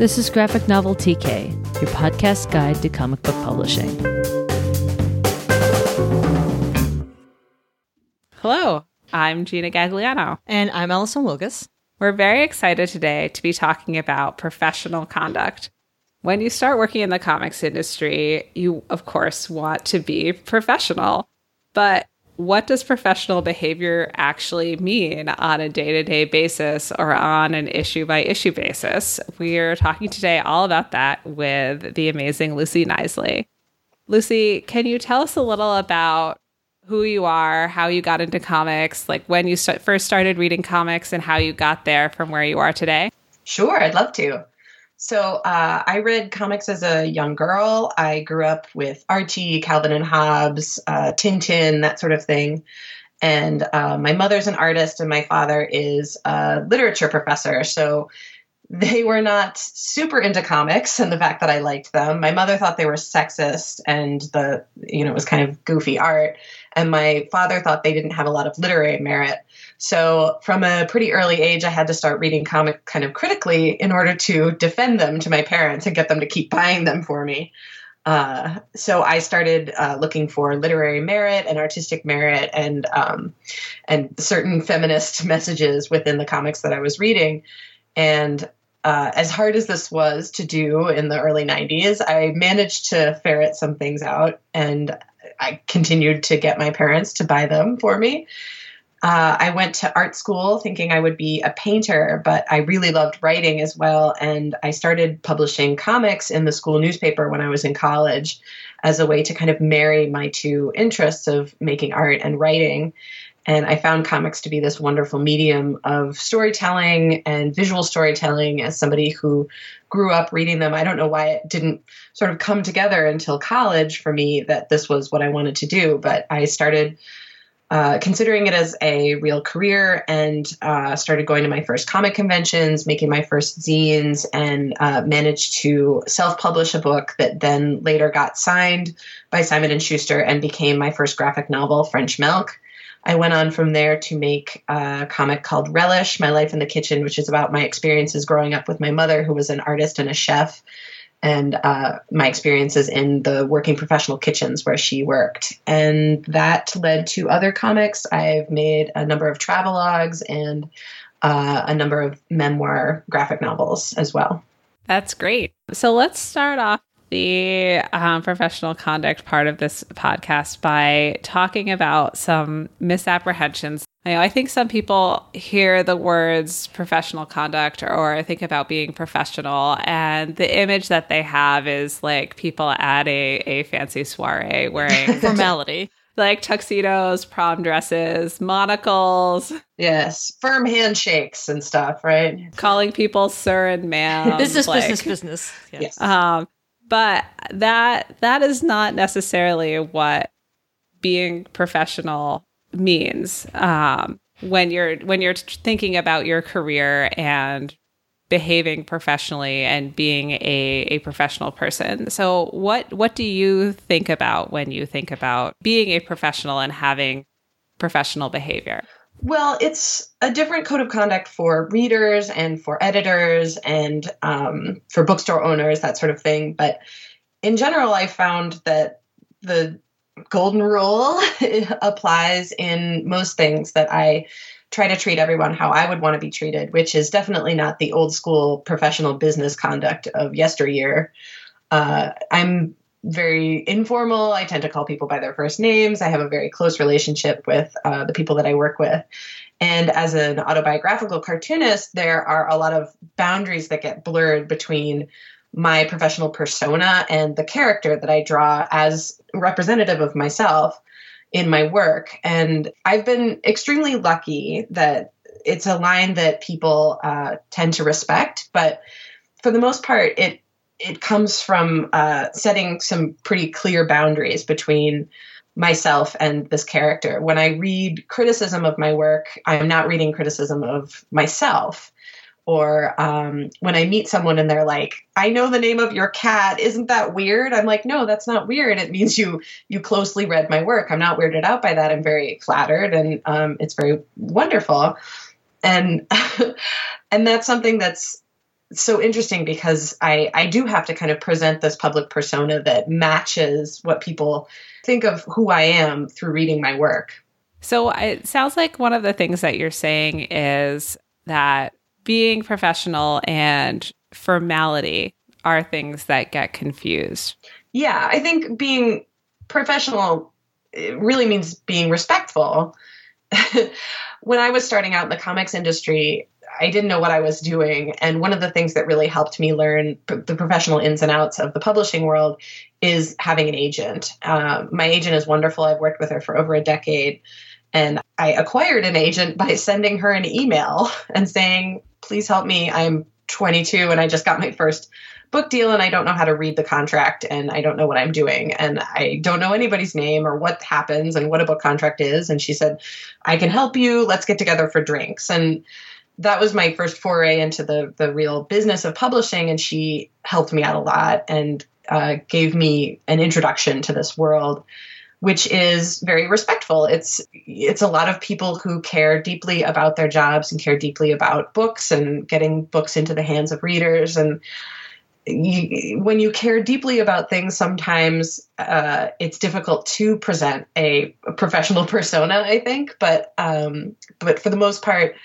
This is Graphic Novel TK, your podcast guide to comic book publishing. Hello, I'm Gina Gagliano. And I'm Allison Wilgus. We're very excited today to be talking about professional conduct. When you start working in the comics industry, you, of course, want to be professional. But what does professional behavior actually mean on a day to day basis or on an issue by issue basis? We're talking today all about that with the amazing Lucy Knisley. Lucy, can you tell us a little about who you are, how you got into comics, like when you st- first started reading comics, and how you got there from where you are today? Sure, I'd love to. So uh, I read comics as a young girl. I grew up with Archie, Calvin and Hobbes, uh, Tintin, that sort of thing. And uh, my mother's an artist, and my father is a literature professor. So they were not super into comics and the fact that I liked them. My mother thought they were sexist and the, you know, it was kind of goofy art. And my father thought they didn't have a lot of literary merit. So from a pretty early age, I had to start reading comic kind of critically in order to defend them to my parents and get them to keep buying them for me. Uh, so I started uh, looking for literary merit and artistic merit and um, and certain feminist messages within the comics that I was reading. And uh, as hard as this was to do in the early 90s, I managed to ferret some things out and I continued to get my parents to buy them for me. Uh, I went to art school thinking I would be a painter, but I really loved writing as well. And I started publishing comics in the school newspaper when I was in college as a way to kind of marry my two interests of making art and writing. And I found comics to be this wonderful medium of storytelling and visual storytelling as somebody who grew up reading them. I don't know why it didn't sort of come together until college for me that this was what I wanted to do, but I started uh, considering it as a real career and uh, started going to my first comic conventions, making my first zines, and uh, managed to self-publish a book that then later got signed by Simon and Schuster and became my first graphic novel, French Milk. I went on from there to make a comic called Relish: My Life in the Kitchen, which is about my experiences growing up with my mother, who was an artist and a chef and uh, my experiences in the working professional kitchens where she worked. And that led to other comics. I've made a number of travelogues and uh, a number of memoir graphic novels as well. That's great. So let's start off the um, professional conduct part of this podcast by talking about some misapprehensions. I, know, I think some people hear the words professional conduct or, or think about being professional, and the image that they have is like people at a, a fancy soiree wearing formality. like tuxedos, prom dresses, monocles. Yes, firm handshakes and stuff, right? Calling people sir and ma'am. business, like, business, business. Yes. yes. Um, but that that is not necessarily what being professional means um, when you're when you're thinking about your career and behaving professionally and being a, a professional person. So what what do you think about when you think about being a professional and having professional behavior? Well, it's a different code of conduct for readers and for editors and um, for bookstore owners, that sort of thing. But in general, I found that the golden rule applies in most things that I try to treat everyone how I would want to be treated, which is definitely not the old school professional business conduct of yesteryear. Uh, I'm very informal. I tend to call people by their first names. I have a very close relationship with uh, the people that I work with. And as an autobiographical cartoonist, there are a lot of boundaries that get blurred between my professional persona and the character that I draw as representative of myself in my work. And I've been extremely lucky that it's a line that people uh, tend to respect, but for the most part, it it comes from uh, setting some pretty clear boundaries between myself and this character. When I read criticism of my work, I'm not reading criticism of myself. Or um, when I meet someone and they're like, "I know the name of your cat. Isn't that weird?" I'm like, "No, that's not weird. It means you you closely read my work. I'm not weirded out by that. I'm very flattered, and um, it's very wonderful." And and that's something that's so interesting because I, I do have to kind of present this public persona that matches what people think of who I am through reading my work. So it sounds like one of the things that you're saying is that being professional and formality are things that get confused. Yeah, I think being professional really means being respectful. when I was starting out in the comics industry, I didn't know what I was doing. And one of the things that really helped me learn the professional ins and outs of the publishing world is having an agent. Uh, my agent is wonderful. I've worked with her for over a decade. And I acquired an agent by sending her an email and saying, please help me. I'm 22 and I just got my first book deal and I don't know how to read the contract and I don't know what I'm doing and I don't know anybody's name or what happens and what a book contract is. And she said, I can help you. Let's get together for drinks. And that was my first foray into the the real business of publishing and she helped me out a lot and uh, gave me an introduction to this world which is very respectful. It's it's a lot of people who care deeply about their jobs and care deeply about books and getting books into the hands of readers. And you, when you care deeply about things, sometimes uh, it's difficult to present a, a, professional persona. I think, but um, but for the most part.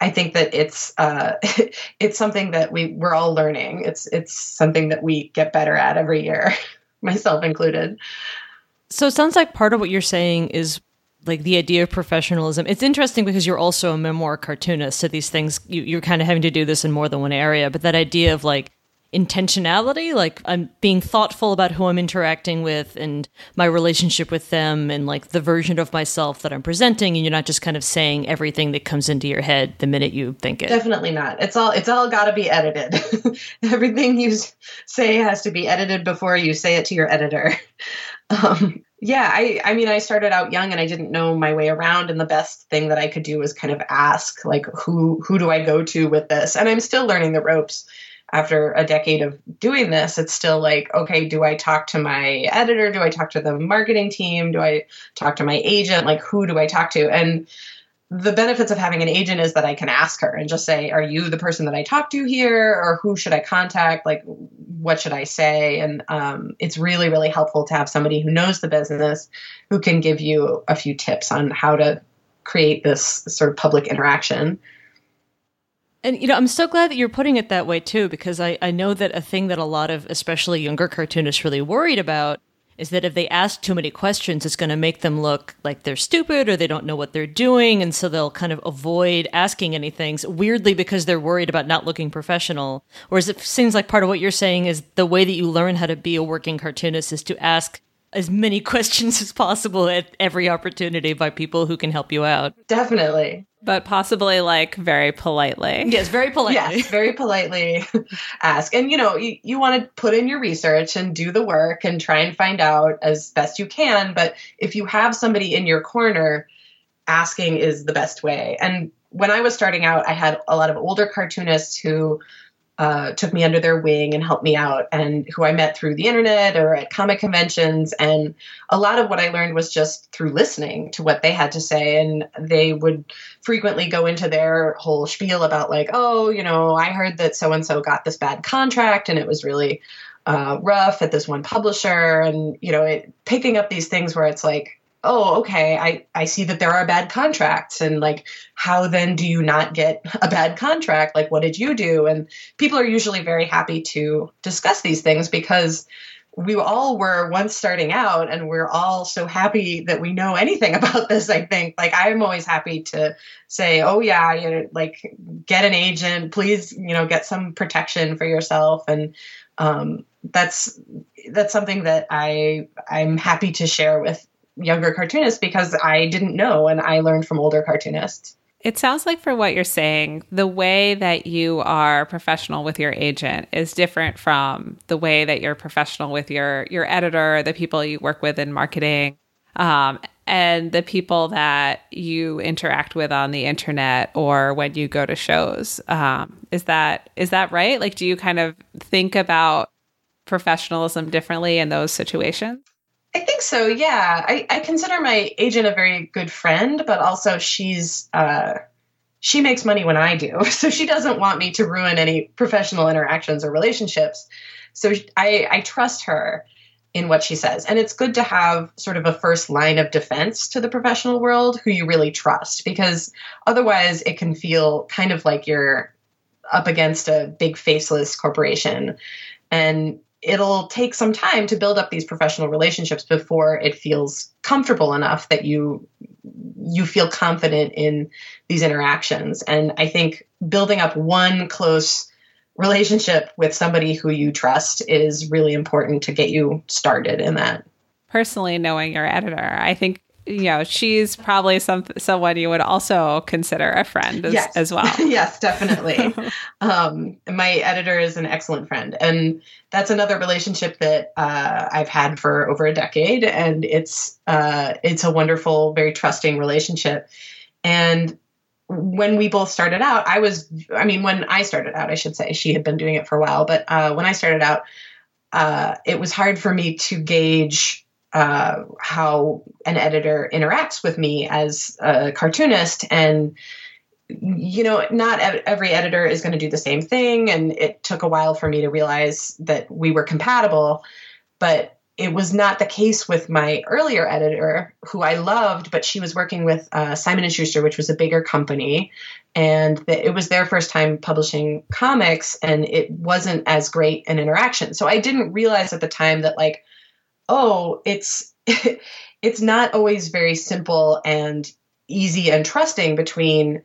I think that it's uh, it's something that we we're all learning. It's it's something that we get better at every year, myself included. So it sounds like part of what you're saying is like the idea of professionalism. It's interesting because you're also a memoir cartoonist. So these things, you, you're kind of having to do this in more than one area. But that idea of like intentionality, like I'm being thoughtful about who I'm interacting with and my relationship with them and like the version of myself that I'm presenting. And you're not just kind of saying everything that comes into your head the minute you think it. Definitely not. It's all, it's all got to be edited. Everything you say has to be edited before you say it to your editor. Um, yeah, I, I mean, I started out young and I didn't know my way around, and the best thing that I could do was kind of ask, like, who who do I go to with this? And I'm still learning the ropes after a decade of doing this. It's still like, okay, do I talk to my editor? Do I talk to the marketing team? Do I talk to my agent? Like, who do I talk to? And the benefits of having an agent is that I can ask her and just say, Are you the person that I talk to here? Or who should I contact? Like, what should I say? And um, it's really, really helpful to have somebody who knows the business who can give you a few tips on how to create this sort of public interaction. And you know, I'm so glad that you're putting it that way too, because I, I know that a thing that a lot of especially younger cartoonists really worried about is that if they ask too many questions, it's going to make them look like they're stupid or they don't know what they're doing. And so they'll kind of avoid asking anything weirdly because they're worried about not looking professional. Whereas it seems like part of what you're saying is the way that you learn how to be a working cartoonist is to ask as many questions as possible at every opportunity by people who can help you out. Definitely but possibly like very politely. Yes, very politely. Yes, very politely ask. And you know, you, you want to put in your research and do the work and try and find out as best you can. But if you have somebody in your corner, asking is the best way. And when I was starting out, I had a lot of older cartoonists who uh, took me under their wing and helped me out, and who I met through the internet or at comic conventions. And a lot of what I learned was just through listening to what they had to say. And they would frequently go into their whole spiel about, like, oh, you know, I heard that so and so got this bad contract and it was really uh, rough at this one publisher. And, you know, it, picking up these things where it's like, oh, okay, I, I see that there are bad contracts. And like, how then do you not get a bad contract? Like, what did you do? And people are usually very happy to discuss these things because we all were once starting out and we're all so happy that we know anything about this i think like i'm always happy to say oh yeah you know like get an agent please you know get some protection for yourself and um, that's that's something that i i'm happy to share with younger cartoonists because I didn't know and I learned from older cartoonists. It sounds like, for what you're saying, the way that you are professional with your agent is different from the way that you're professional with your your editor, the people you work with in marketing, um, and the people that you interact with on the internet or when you go to shows. Um, is that is that right? Like, do you kind of think about professionalism differently in those situations? I think so. Yeah, I, I consider my agent a very good friend, but also she's uh, she makes money when I do. So she doesn't want me to ruin any professional interactions or relationships. So I, I trust her in what she says. And it's good to have sort of a first line of defense to the professional world who you really trust because otherwise it can feel kind of like you're up against a big faceless corporation. And it'll take some time to build up these professional relationships before it feels comfortable enough that you you feel confident in these interactions. And i think building up one close relationship with somebody who you trust is really important to get you started in that. Personally knowing your editor i think you know she's probably some someone you would also consider a friend as, yes. as well. Yes definitely. Um, my editor is an excellent friend and that's another relationship that uh, i've had for over a decade and it's uh, it's a wonderful very trusting relationship. And when we both started out i was i mean when i started out i should say she had been doing it for a while but uh, when i started out uh, it was hard for me to gauge uh, how an editor interacts with me as a cartoonist. And you know not every editor is going to do the same thing. And it took a while for me to realize that we were compatible. But it was not the case with my earlier editor who i loved but she was working with uh, simon and schuster which was a bigger company. And it was their first time publishing comics and it wasn't as great an interaction. So i didn't realize at the time that like oh, it's it's not always very simple and easy and trusting between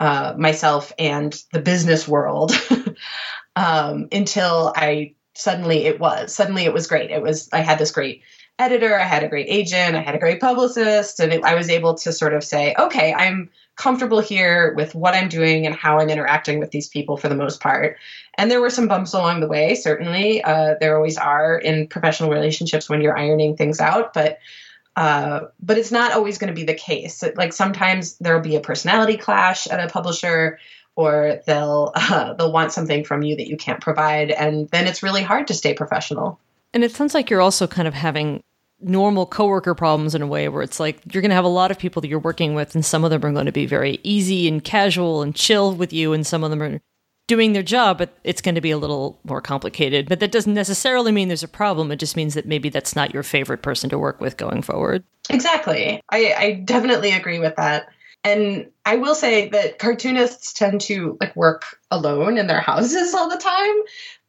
uh, myself and the business world um, until I suddenly it was suddenly it was great. It was I had this great editor, I had a great agent, I had a great publicist, and it, I was able to sort of say, okay, I'm comfortable here with what I'm doing and how I'm interacting with these people for the most part. And there were some bumps along the way, certainly. Uh, there always are in professional relationships when you're ironing things out, but uh, but it's not always going to be the case. Like sometimes there will be a personality clash at a publisher, or they'll uh, they'll want something from you that you can't provide, and then it's really hard to stay professional. And it sounds like you're also kind of having normal coworker problems in a way where it's like you're going to have a lot of people that you're working with and some of them are going to be very easy and casual and chill with you and some of them are doing their job but it's going to be a little more complicated. But that doesn't necessarily mean there's a problem. It just means that maybe that's not your favorite person to work with going forward. Exactly. I, I definitely agree with that. And I will say that cartoonists tend to like work alone in their houses all the time,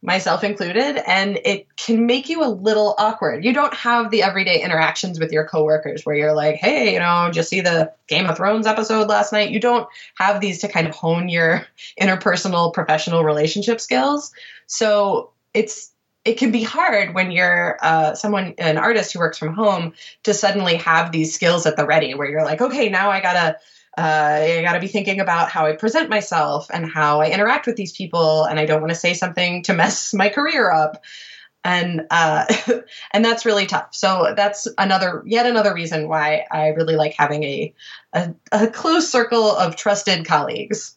myself included, and it can make you a little awkward. You don't have the everyday interactions with your coworkers where you're like, hey, you know, just see the Game of Thrones episode last night? You don't have these to kind of hone your interpersonal professional relationship skills. So it's it can be hard when you're uh, someone an artist who works from home to suddenly have these skills at the ready where you're like okay now i gotta uh, I got to be thinking about how I present myself and how I interact with these people, and I don't want to say something to mess my career up, and uh, and that's really tough. So that's another yet another reason why I really like having a, a, a close circle of trusted colleagues.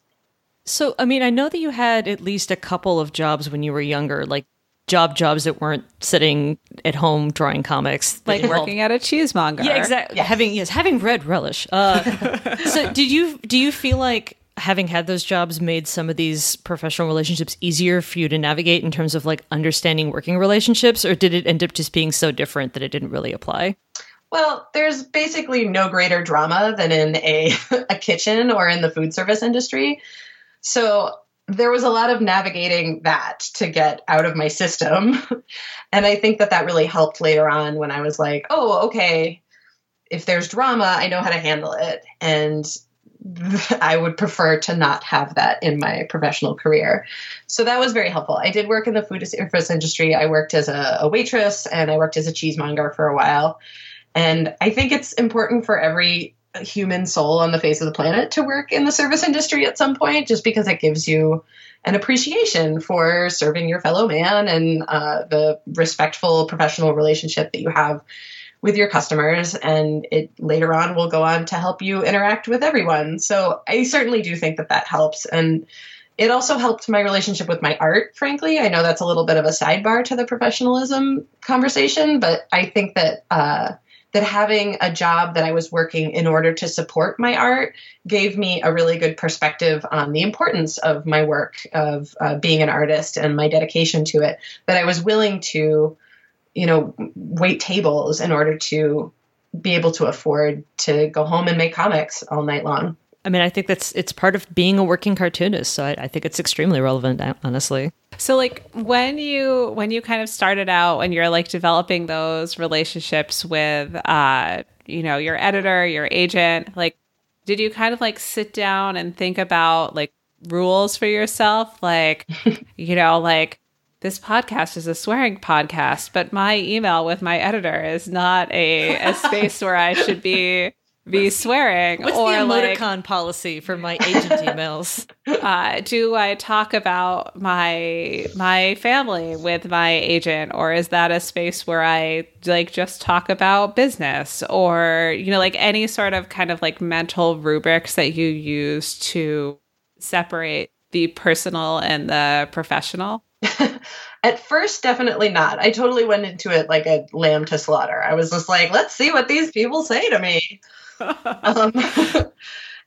So, I mean, I know that you had at least a couple of jobs when you were younger, like job jobs that weren't sitting at home drawing comics, like working at a cheesemonger. Yeah, exactly. Yes. Having yes, having read relish. Uh, so, did you do you feel like having had those jobs made some of these professional relationships easier for you to navigate in terms of like understanding working relationships, or did it end up just being so different that it didn't really apply? Well, there's basically no greater drama than in a, a kitchen or in the food service industry. So there was a lot of navigating that to get out of my system. and I think that that really helped later on when I was like, oh, okay, if there's drama, I know how to handle it. And I would prefer to not have that in my professional career. So that was very helpful. I did work in the food service industry. I worked as a, a waitress and I worked as a cheesemonger for a while. And I think it's important for every human soul on the face of the planet to work in the service industry at some point, just because it gives you an appreciation for serving your fellow man and uh, the respectful professional relationship that you have with your customers. And it later on will go on to help you interact with everyone. So I certainly do think that that helps. And it also helped my relationship with my art, frankly. I know that's a little bit of a sidebar to the professionalism conversation, but I think that. Uh, that having a job that I was working in order to support my art gave me a really good perspective on the importance of my work, of uh, being an artist and my dedication to it, that I was willing to, you know, wait tables in order to be able to afford to go home and make comics all night long. I mean, I think that's it's part of being a working cartoonist. So I, I, think it's extremely relevant, honestly. So, like when you when you kind of started out, when you're like developing those relationships with, uh, you know, your editor, your agent, like, did you kind of like sit down and think about like rules for yourself, like, you know, like this podcast is a swearing podcast, but my email with my editor is not a, a space where I should be be swearing What's or the emoticon like, policy for my agent emails? Uh, do I talk about my my family with my agent, or is that a space where I like just talk about business, or you know, like any sort of kind of like mental rubrics that you use to separate the personal and the professional? At first, definitely not. I totally went into it like a lamb to slaughter. I was just like, let's see what these people say to me um,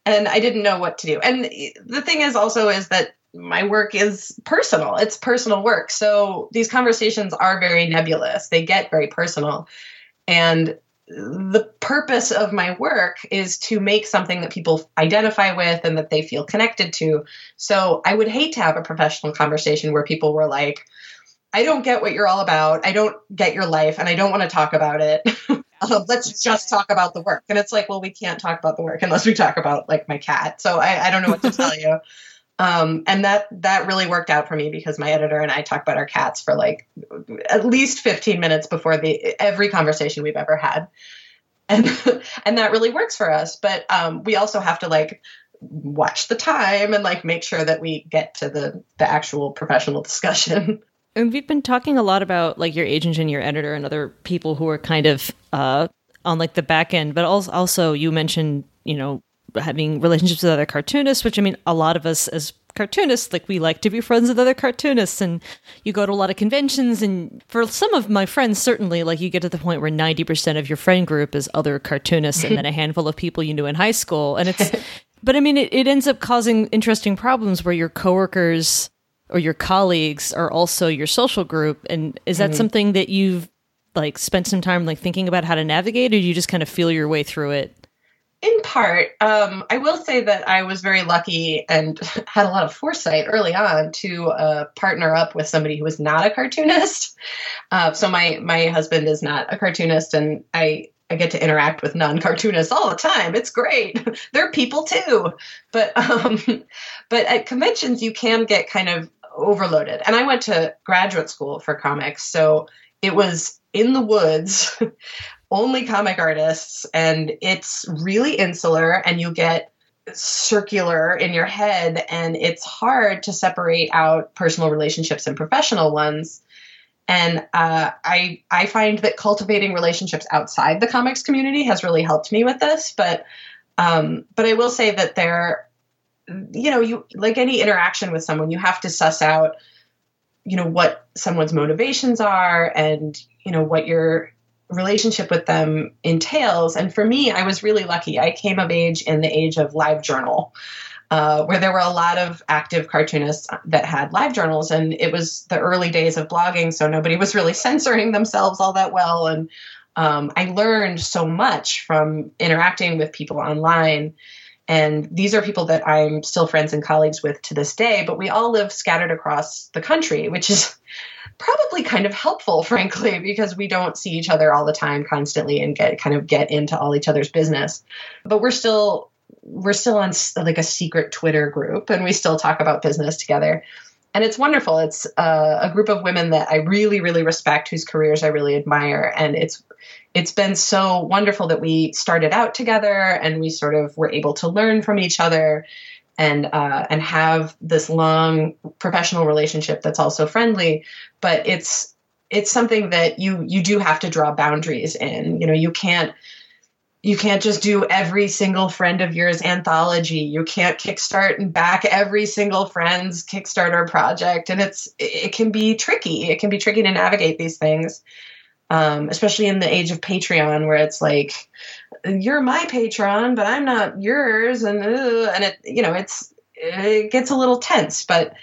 and I didn't know what to do. And the thing is also is that my work is personal. It's personal work. So these conversations are very nebulous. They get very personal. And the purpose of my work is to make something that people identify with and that they feel connected to. So I would hate to have a professional conversation where people were like, I don't get what you're all about. I don't get your life and I don't want to talk about it. um, let's just talk about the work. And it's like, well, we can't talk about the work unless we talk about like my cat. So I, I don't know what to tell you. Um, and that that really worked out for me because my editor and I talk about our cats for like at least 15 minutes before the every conversation we've ever had. And and that really works for us. But um, we also have to like watch the time and like make sure that we get to the the actual professional discussion. And we've been talking a lot about like your agent and your editor and other people who are kind of uh, on like the back end, but also, also you mentioned, you know, having relationships with other cartoonists, which I mean, a lot of us as cartoonists, like we like to be friends with other cartoonists and you go to a lot of conventions and for some of my friends, certainly like you get to the point where 90% of your friend group is other cartoonists and then a handful of people you knew in high school. And it's, but I mean, it, it ends up causing interesting problems where your coworkers or your colleagues are also your social group and is that mm-hmm. something that you've like spent some time like thinking about how to navigate or do you just kind of feel your way through it in part um, i will say that i was very lucky and had a lot of foresight early on to uh, partner up with somebody who was not a cartoonist uh, so my my husband is not a cartoonist and i I get to interact with non-cartoonists all the time. It's great. They're people too. But um, but at conventions you can get kind of overloaded. And I went to graduate school for comics, so it was in the woods, only comic artists, and it's really insular, and you get circular in your head, and it's hard to separate out personal relationships and professional ones. And uh, I I find that cultivating relationships outside the comics community has really helped me with this, but um, but I will say that there you know, you like any interaction with someone, you have to suss out, you know, what someone's motivations are and, you know, what your relationship with them entails. And for me, I was really lucky. I came of age in the age of live journal. Uh, where there were a lot of active cartoonists that had live journals, and it was the early days of blogging, so nobody was really censoring themselves all that well. And um, I learned so much from interacting with people online and these are people that I'm still friends and colleagues with to this day, but we all live scattered across the country, which is probably kind of helpful, frankly, because we don't see each other all the time constantly and get kind of get into all each other's business. But we're still we're still on like a secret Twitter group and we still talk about business together. And it's wonderful. It's uh, a group of women that I really, really respect, whose careers I really admire. And it's it's been so wonderful that we started out together and we sort of were able to learn from each other and uh, and have this long professional relationship that's also friendly. But it's it's something that you you do have to draw boundaries in. You know, you can't you can't just do every single friend of yours anthology. You can't kickstart and back every single friend's Kickstarter project, and it's it can be tricky. It can be tricky to navigate these things. um, especially in the age of Patreon, where it's like, you're my patron, but I'm not yours, and uh, and it you know it's it gets a little tense. But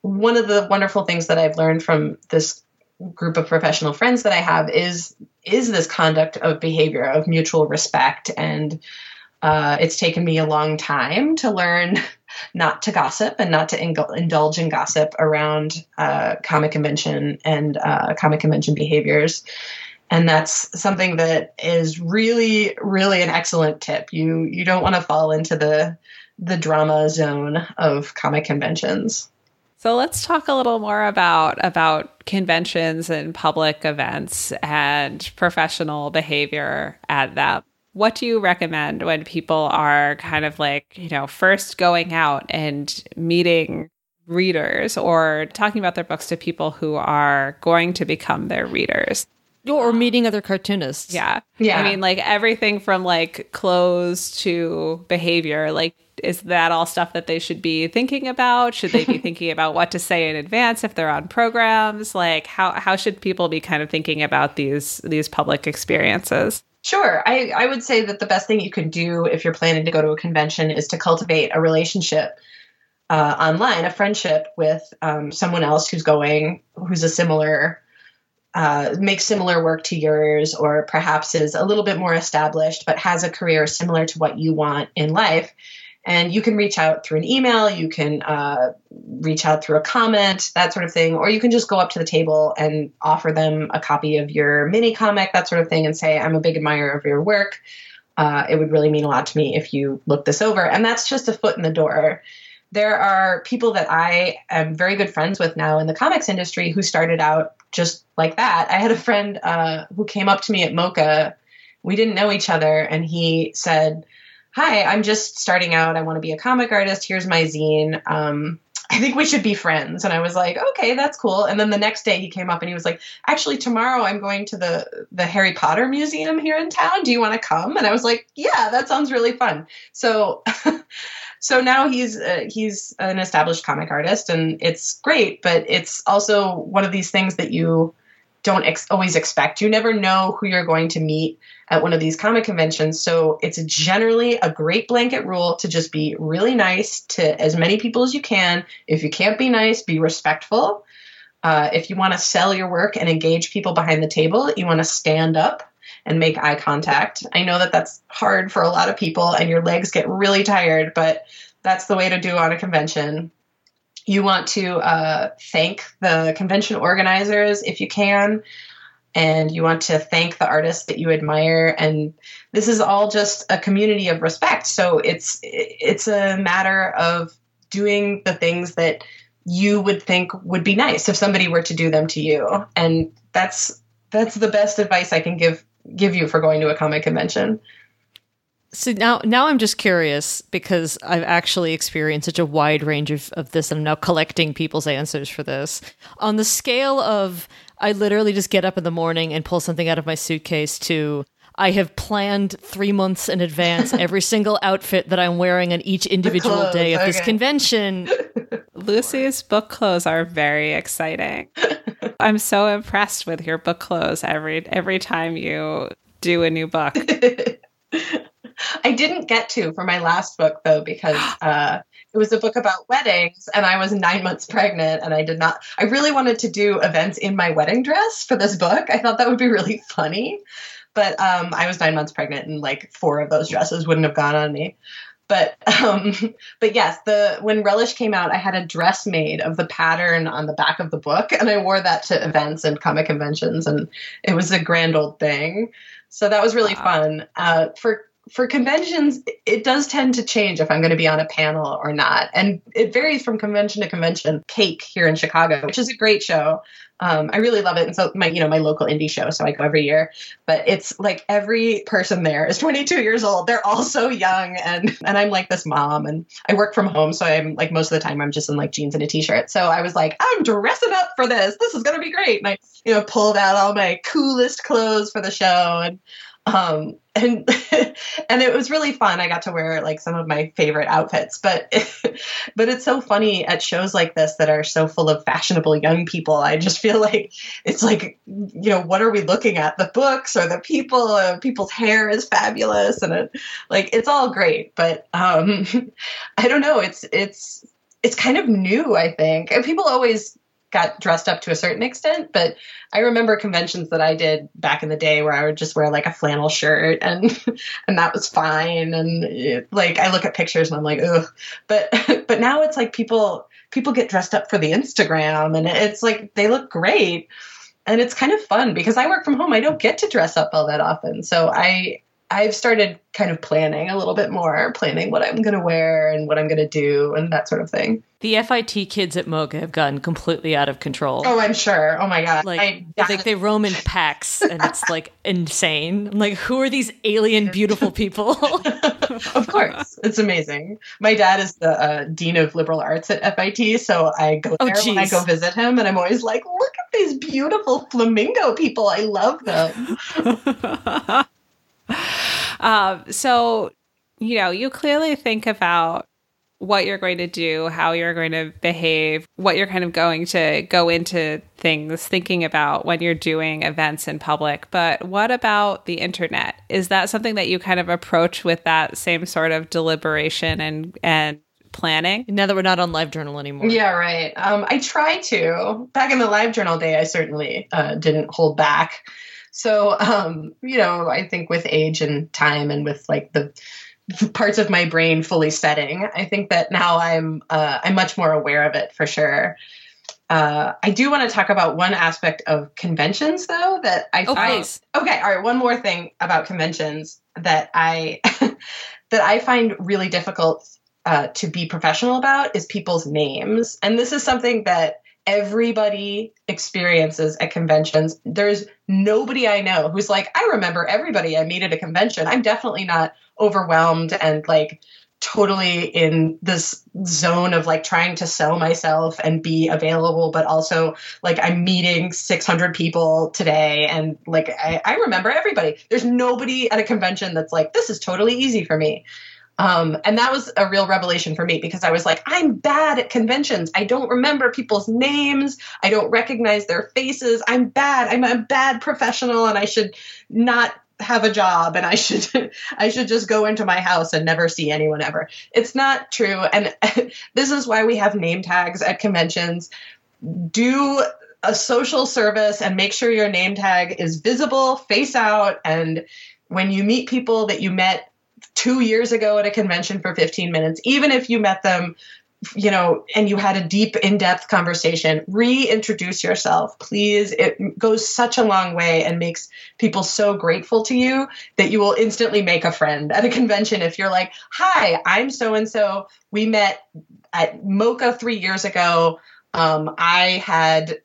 one of the wonderful things that I've learned from this group of professional friends that I have is is this conduct of behavior of mutual respect and uh, it's taken me a long time to learn not to gossip and not to indulge in gossip around uh, comic convention and uh, comic convention behaviors. And that's something that is really, really an excellent tip. You you don't want to fall into the the drama zone of comic conventions. So let's talk a little more about about conventions and public events and professional behavior at them. What do you recommend when people are kind of like, you know, first going out and meeting readers or talking about their books to people who are going to become their readers? Or meeting other cartoonists. Yeah. Yeah. I mean, like everything from like clothes to behavior, like is that all stuff that they should be thinking about? Should they be thinking about what to say in advance if they're on programs? Like how how should people be kind of thinking about these these public experiences? Sure. I, I would say that the best thing you can do if you're planning to go to a convention is to cultivate a relationship uh, online, a friendship with um, someone else who's going, who's a similar, uh, makes similar work to yours, or perhaps is a little bit more established, but has a career similar to what you want in life. And you can reach out through an email, you can uh, reach out through a comment, that sort of thing, or you can just go up to the table and offer them a copy of your mini comic, that sort of thing, and say, I'm a big admirer of your work. Uh, it would really mean a lot to me if you look this over. And that's just a foot in the door. There are people that I am very good friends with now in the comics industry who started out just like that. I had a friend uh, who came up to me at MoCCA. We didn't know each other, and he said, hi, I'm just starting out. I want to be a comic artist. Here's my zine. Um, I think we should be friends. And I was like, okay, that's cool. And then the next day he came up and he was like, actually, tomorrow I'm going to the the Harry Potter Museum here in town. Do you want to come? And I was like, yeah, that sounds really fun. So. so now he's uh, he's an established comic artist and it's great but it's also one of these things that you don't ex- always expect. You never know who you're going to meet at one of these comic conventions. So it's generally a great blanket rule to just be really nice to as many people as you can. If you can't be nice, be respectful. Uh, if you want to sell your work and engage people behind the table, you want to stand up and make eye contact. I know that that's hard for a lot of people and your legs get really tired, but that's the way to do on a convention. You want to uh, thank the convention organizers if you can and you want to thank the artists that you admire and this is all just a community of respect. So it's it's a matter of doing the things that you would think would be nice if somebody were to do them to you. And that's that's the best advice i can give give you for going to a comic convention so now, now I'm just curious because I've actually experienced such a wide range of, of this. I'm now collecting people's answers for this. On the scale of, I literally just get up in the morning and pull something out of my suitcase to, I have planned three months in advance every single outfit that I'm wearing on each individual clothes, day of okay. this convention. Lucy's book clothes are very exciting. I'm so impressed with your book clothes every every time you do a new book. I didn't get to for my last book though because uh, it was a book about weddings and I was nine months pregnant and I did not. I really wanted to do events in my wedding dress for this book. I thought that would be really funny, but um, I was nine months pregnant and like four of those dresses wouldn't have gone on me. But um, but yes, the when Relish came out, I had a dress made of the pattern on the back of the book, and I wore that to events and comic conventions, and it was a grand old thing. So that was really wow. fun. Uh, for for conventions, it does tend to change if I'm going to be on a panel or not. And it varies from convention to convention. Cake here in Chicago, which is a great show. Um, I really love it. And so my, you know, my local indie show, so I go every year. But it's like every person there is 22 years old. They're all so young, and and I'm like this mom, and I work from home, so I'm like most of the time I'm just in like jeans and a t-shirt. So I was like, I'm dressing up for this. This is gonna be great. And I, you know, pulled out all my coolest clothes for the show, and Um, and and it was really fun. I got to wear like some of my favorite outfits, but but it's so funny at shows like this that are so full of fashionable young people. I just feel like it's like you know what are we looking at? The books or the people? Uh, people's hair is fabulous, and it, like it's all great. But um, I don't know. It's it's it's kind of new. I think and people always got dressed up to a certain extent, but I remember conventions that I did back in the day where I would just wear like a flannel shirt and and that was fine. And it, like I look at pictures and I'm like, ugh. But but now it's like people people get dressed up for the Instagram and it's like they look great. And it's kind of fun because I work from home. I don't get to dress up all that often. So I I've started kind of planning a little bit more, planning what I'm going to wear and what I'm going to do and that sort of thing. The FIT kids at MoCCA have gotten completely out of control. Oh, I'm sure. Oh my god! Like, I, like they roam in packs, and it's like insane. I'm like, who are these alien beautiful people? of course, it's amazing. My dad is the uh, dean of liberal arts at FIT, so I go oh, there oh, when I go visit him, and I'm always like, look at these beautiful flamingo people. I love them. um, so, you know, you clearly think about what you're going to do, how you're going to behave, what you're kind of going to go into things thinking about when you're doing events in public. But what about the internet? Is that something that you kind of approach with that same sort of deliberation and and planning? Now that we're not on LiveJournal anymore. Yeah, right. Um, I try to. Back in the LiveJournal day, I certainly uh, didn't hold back. So, um, you know, I think with age and time and with like the parts of my brain fully setting. I think that now I'm uh, I'm much more aware of it for sure. Uh, I do want to talk about one aspect of conventions, though, that I oh, find. Please. Okay, all right. One more thing about conventions that I that I find really difficult uh, to be professional about is people's names, and this is something that everybody experiences at conventions. There's nobody I know who's like, I remember everybody I meet at a convention. I'm definitely not overwhelmed and like totally in this zone of like trying to sell myself and be available but also like i'm meeting 600 people today and like I, I, remember everybody there's nobody at a convention that's like this is totally easy for me um, and that was a real revelation for me because i was like i'm bad at conventions. I don't remember people's names. I don't recognize their faces. I'm bad. I'm a bad professional and i should not have a job and I should I should just go into my house and never see anyone ever. It's not true. And this is why we have name tags at conventions. Do a social service and make sure your name tag is visible, face out and when you meet people that you met 2 years ago at a convention for 15 minutes, even if you met them you know, and you had a deep, in depth conversation, reintroduce yourself, please. It goes such a long way and makes people so grateful to you that you will instantly make a friend at a convention if you're like, Hi, I'm so and so. We met at MoCCA three years ago. Um, I had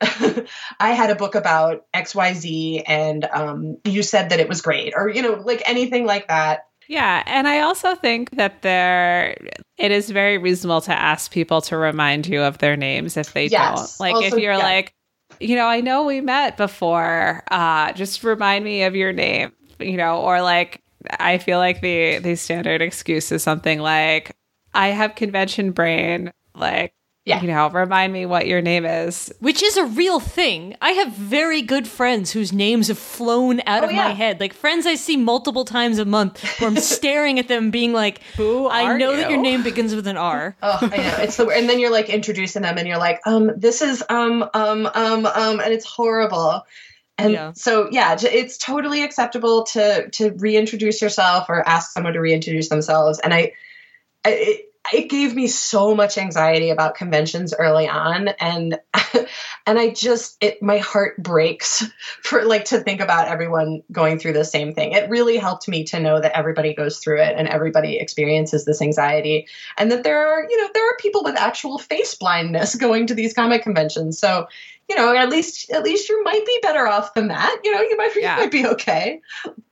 I had a book about XYZ and um, you said that it was great or you know like anything like that yeah, and I also think that there it is very reasonable to ask people to remind you of their names if they yes. don't. Like also, if you're yeah. like, you know, I know we met before, uh just remind me of your name, you know, or like I feel like the the standard excuse is something like I have convention brain, like yeah. you know, remind me what your name is. Which is a real thing. I have very good friends whose names have flown out oh, of yeah. my head. Like friends I see multiple times a month where I'm staring at them being like, Who I know you? that your name begins with an R. Oh, I know. It's the word. and then you're like introducing them and you're like, um, this is um um um um and it's horrible. And yeah. so yeah, it's totally acceptable to to reintroduce yourself or ask someone to reintroduce themselves. And I, I it, it gave me so much anxiety about conventions early on and and I just it my heart breaks for like to think about everyone going through the same thing. It really helped me to know that everybody goes through it and everybody experiences this anxiety and that there are, you know, there are people with actual face blindness going to these comic conventions. So you know, at least at least you might be better off than that. You know, you might, Yeah. you might be okay.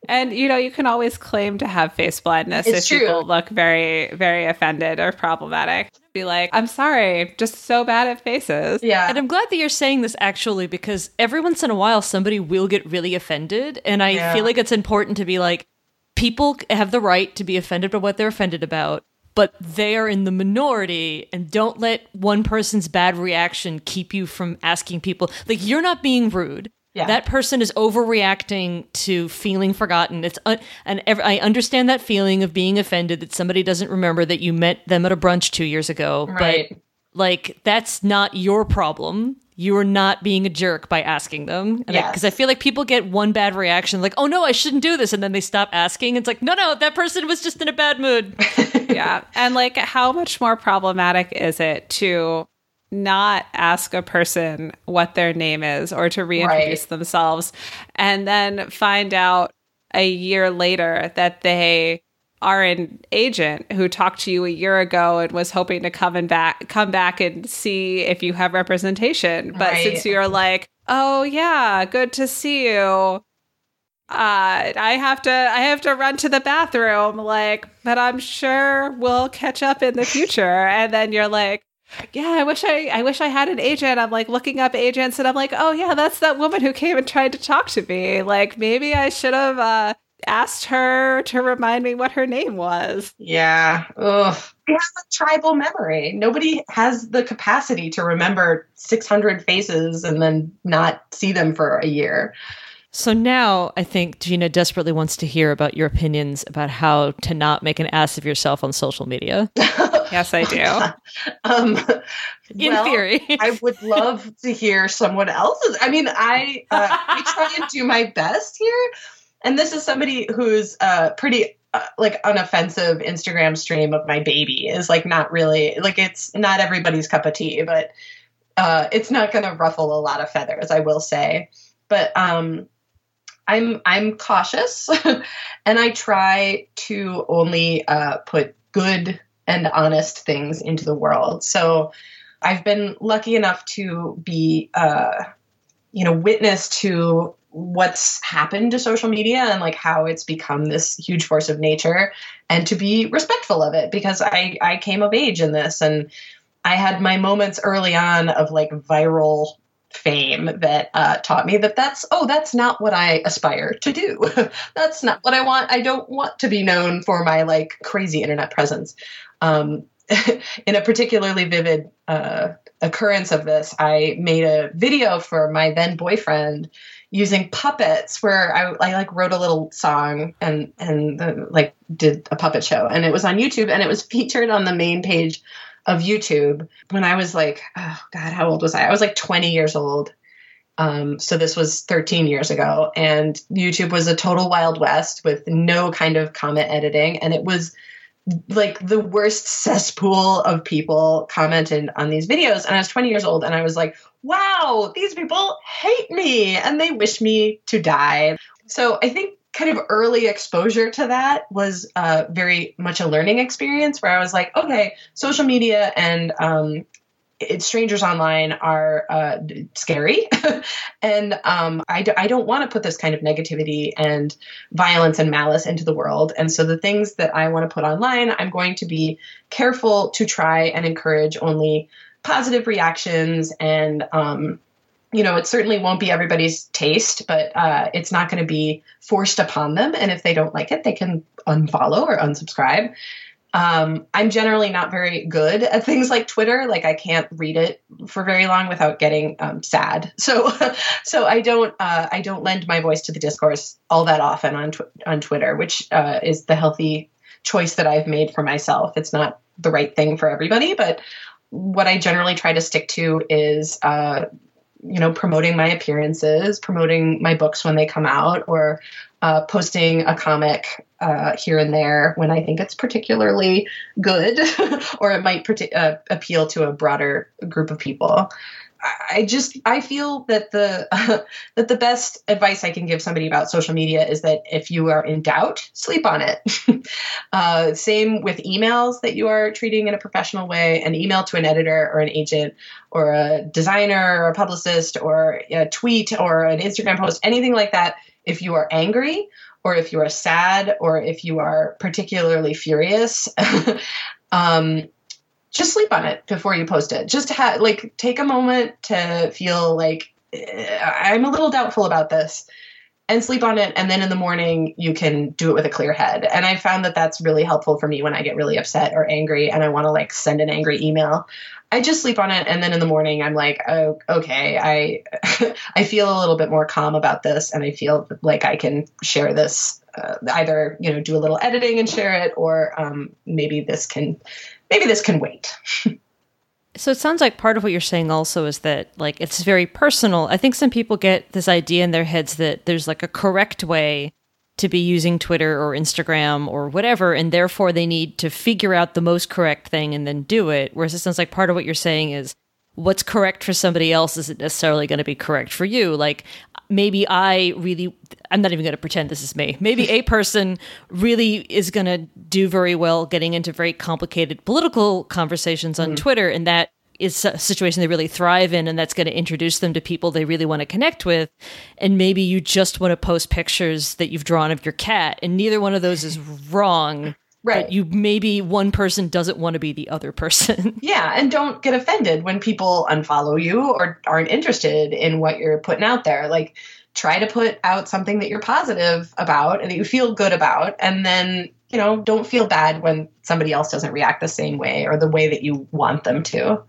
And you know, you can always claim to have face blindness It's if true. people look very, very offended or problematic. Be like, I'm sorry, just so bad at faces. Yeah. And I'm glad that you're saying this actually because every once in a while somebody will get really offended. And I Yeah. feel like it's important to be like, people have the right to be offended by what they're offended about, but they are in the minority and don't let one person's bad reaction keep you from asking people. Like, you're not being rude. Yeah. That person is overreacting to feeling forgotten. It's un- and ev- I understand that feeling of being offended that somebody doesn't remember that you met them at a brunch two years ago. Right. But like that's not your problem. You are not being a jerk by asking them. Because Yes. I feel like people get one bad reaction, like, oh no, I shouldn't do this. And then they stop asking. It's like, no, no, that person was just in a bad mood. yeah. And like, how much more problematic is it to not ask a person what their name is or to reintroduce Right. themselves and then find out a year later that they are an agent who talked to you a year ago and was hoping to come and back come back and see if you have representation but Right. since you're like oh yeah good to see you uh i have to i have to run to the bathroom like but i'm sure we'll catch up in the future and then you're like yeah i wish i i wish i had an agent i'm like looking up agents and i'm like oh yeah that's that woman who came and tried to talk to me like maybe i should have uh asked her to remind me what her name was Yeah. Ugh. We have a tribal memory. Nobody has the capacity to remember 600 faces and then not see them for a year. So now I think Gina desperately wants to hear about your opinions about how to not make an ass of yourself on social media. yes i do Um, In well, theory. I would love to hear someone else's. I mean, I uh, I try and do my best here, and this is somebody who's uh, pretty uh, like unoffensive Instagram stream of my baby is like not really like it's not everybody's cup of tea, but uh, it's not going to ruffle a lot of feathers, I will say. But um, I'm I'm cautious, and I try to only uh, put good and honest things into the world. So I've been lucky enough to be, uh, you know, witness to what's happened to social media and like how it's become this huge force of nature, and to be respectful of it because I I came of age in this and I had my moments early on of like viral fame that uh, taught me that that's oh that's not what I aspire to do. that's not what I want. I don't want to be known for my like crazy internet presence. Um, in a particularly vivid uh, occurrence of this, I made a video for my then boyfriend using puppets where I, I like wrote a little song and and uh, like did a puppet show. And it was on YouTube and it was featured on the main page of YouTube when I was like oh god how old was I? I was like 20 years old. Um, so this was 13 years ago. And YouTube was a total wild west with no kind of comment editing. And it was like the worst cesspool of people commented on these videos and I was 20 years old and I was like wow these people hate me and they wish me to die. So I think kind of early exposure to that was uh, very much a learning experience where I was like, okay, social media and um, it, strangers online are uh, scary. and um, I, d- I don't want to put this kind of negativity and violence and malice into the world. And so the things that I want to put online, I'm going to be careful to try and encourage only positive reactions and um, you know, it certainly won't be everybody's taste, but uh, it's not going to be forced upon them. And if they don't like it, they can unfollow or unsubscribe. Um, I'm generally not very good at things like Twitter. Like I can't read it for very long without getting um, sad. So, so I don't uh, I don't lend my voice to the discourse all that often on tw- on Twitter, which uh, is the healthy choice that I've made for myself. It's not the right thing for everybody, but what I generally try to stick to is uh, you know, promoting my appearances, promoting my books when they come out, or uh, posting a comic uh, here and there when I think it's particularly good, or it might parti- uh, appeal to a broader group of people. I just I feel that the uh, that the best advice I can give somebody about social media is that if you are in doubt, sleep on it. uh, same with emails that you are treating in a professional way. An email to an editor or an agent or a designer or a publicist or a tweet or an Instagram post, anything like that. If you are angry or if you are sad or if you are particularly furious. um, just sleep on it before you post it. Just have like take a moment to feel like eh, I'm a little doubtful about this and sleep on it and then in the morning you can do it with a clear head. And I found that that's really helpful for me when I get really upset or angry and I want to like send an angry email. I just sleep on it and then in the morning I'm like, "Oh, okay. I I feel a little bit more calm about this and I feel like I can share this uh, either, you know, do a little editing and share it or um, maybe this can maybe this can wait. so it sounds like part of what you're saying also is that like it's very personal. I think some people get this idea in their heads that there's like a correct way to be using Twitter or Instagram or whatever, and therefore they need to figure out the most correct thing and then do it. Whereas it sounds like part of what you're saying is what's correct for somebody else isn't necessarily going to be correct for you. Like maybe I really, I'm not even going to pretend this is me. Maybe a person really is going to do very well getting into very complicated political conversations on mm. Twitter, and that is a situation they really thrive in, and that's going to introduce them to people they really want to connect with. And maybe you just want to post pictures that you've drawn of your cat, and neither one of those is wrong. Right. But you maybe one person doesn't want to be the other person. yeah, and don't get offended when people unfollow you or aren't interested in what you're putting out there. Like try to put out something that you're positive about and that you feel good about and then, you know, don't feel bad when somebody else doesn't react the same way or the way that you want them to.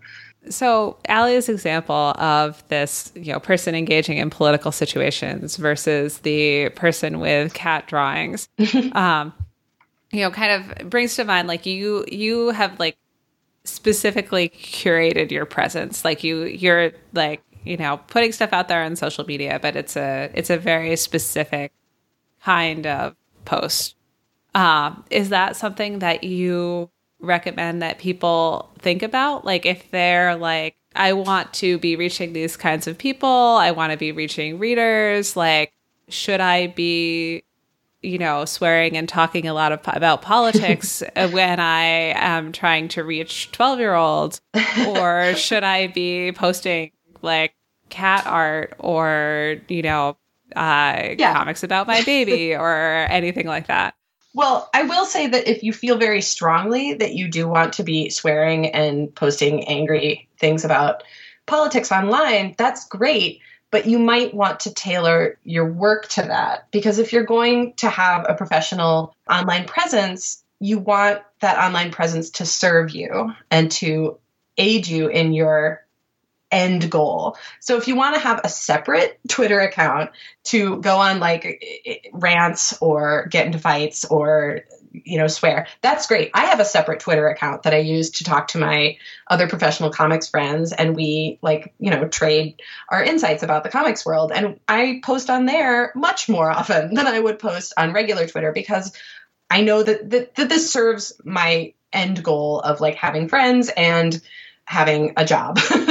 So Ali's example of this, you know, person engaging in political situations versus the person with cat drawings. um, you know kind of brings to mind like you you have like specifically curated your presence like you you're like you know putting stuff out there on social media but it's a it's a very specific kind of post um, is that something that you recommend that people think about like if they're like i want to be reaching these kinds of people i want to be reaching readers like should i be you know, swearing and talking a lot of about politics when I am trying to reach 12 year olds? Or should I be posting like cat art or, you know, uh, yeah. comics about my baby or anything like that? Well, I will say that if you feel very strongly that you do want to be swearing and posting angry things about politics online, that's great but you might want to tailor your work to that. Because if you're going to have a professional online presence, you want that online presence to serve you and to aid you in your end goal. So if you want to have a separate Twitter account to go on like rants or get into fights or you know swear that's great. I have a separate twitter account that i use to talk to my other professional comics friends and we like you know trade our insights about the comics world. And i post on there much more often than i would post on regular twitter because i know that that, that this serves my end goal of like having friends and having a job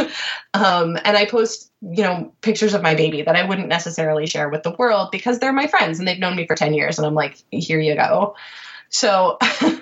um, and i post you know pictures of my baby that i wouldn't necessarily share with the world because they're my friends and they've known me for 10 years and i'm like here you go so,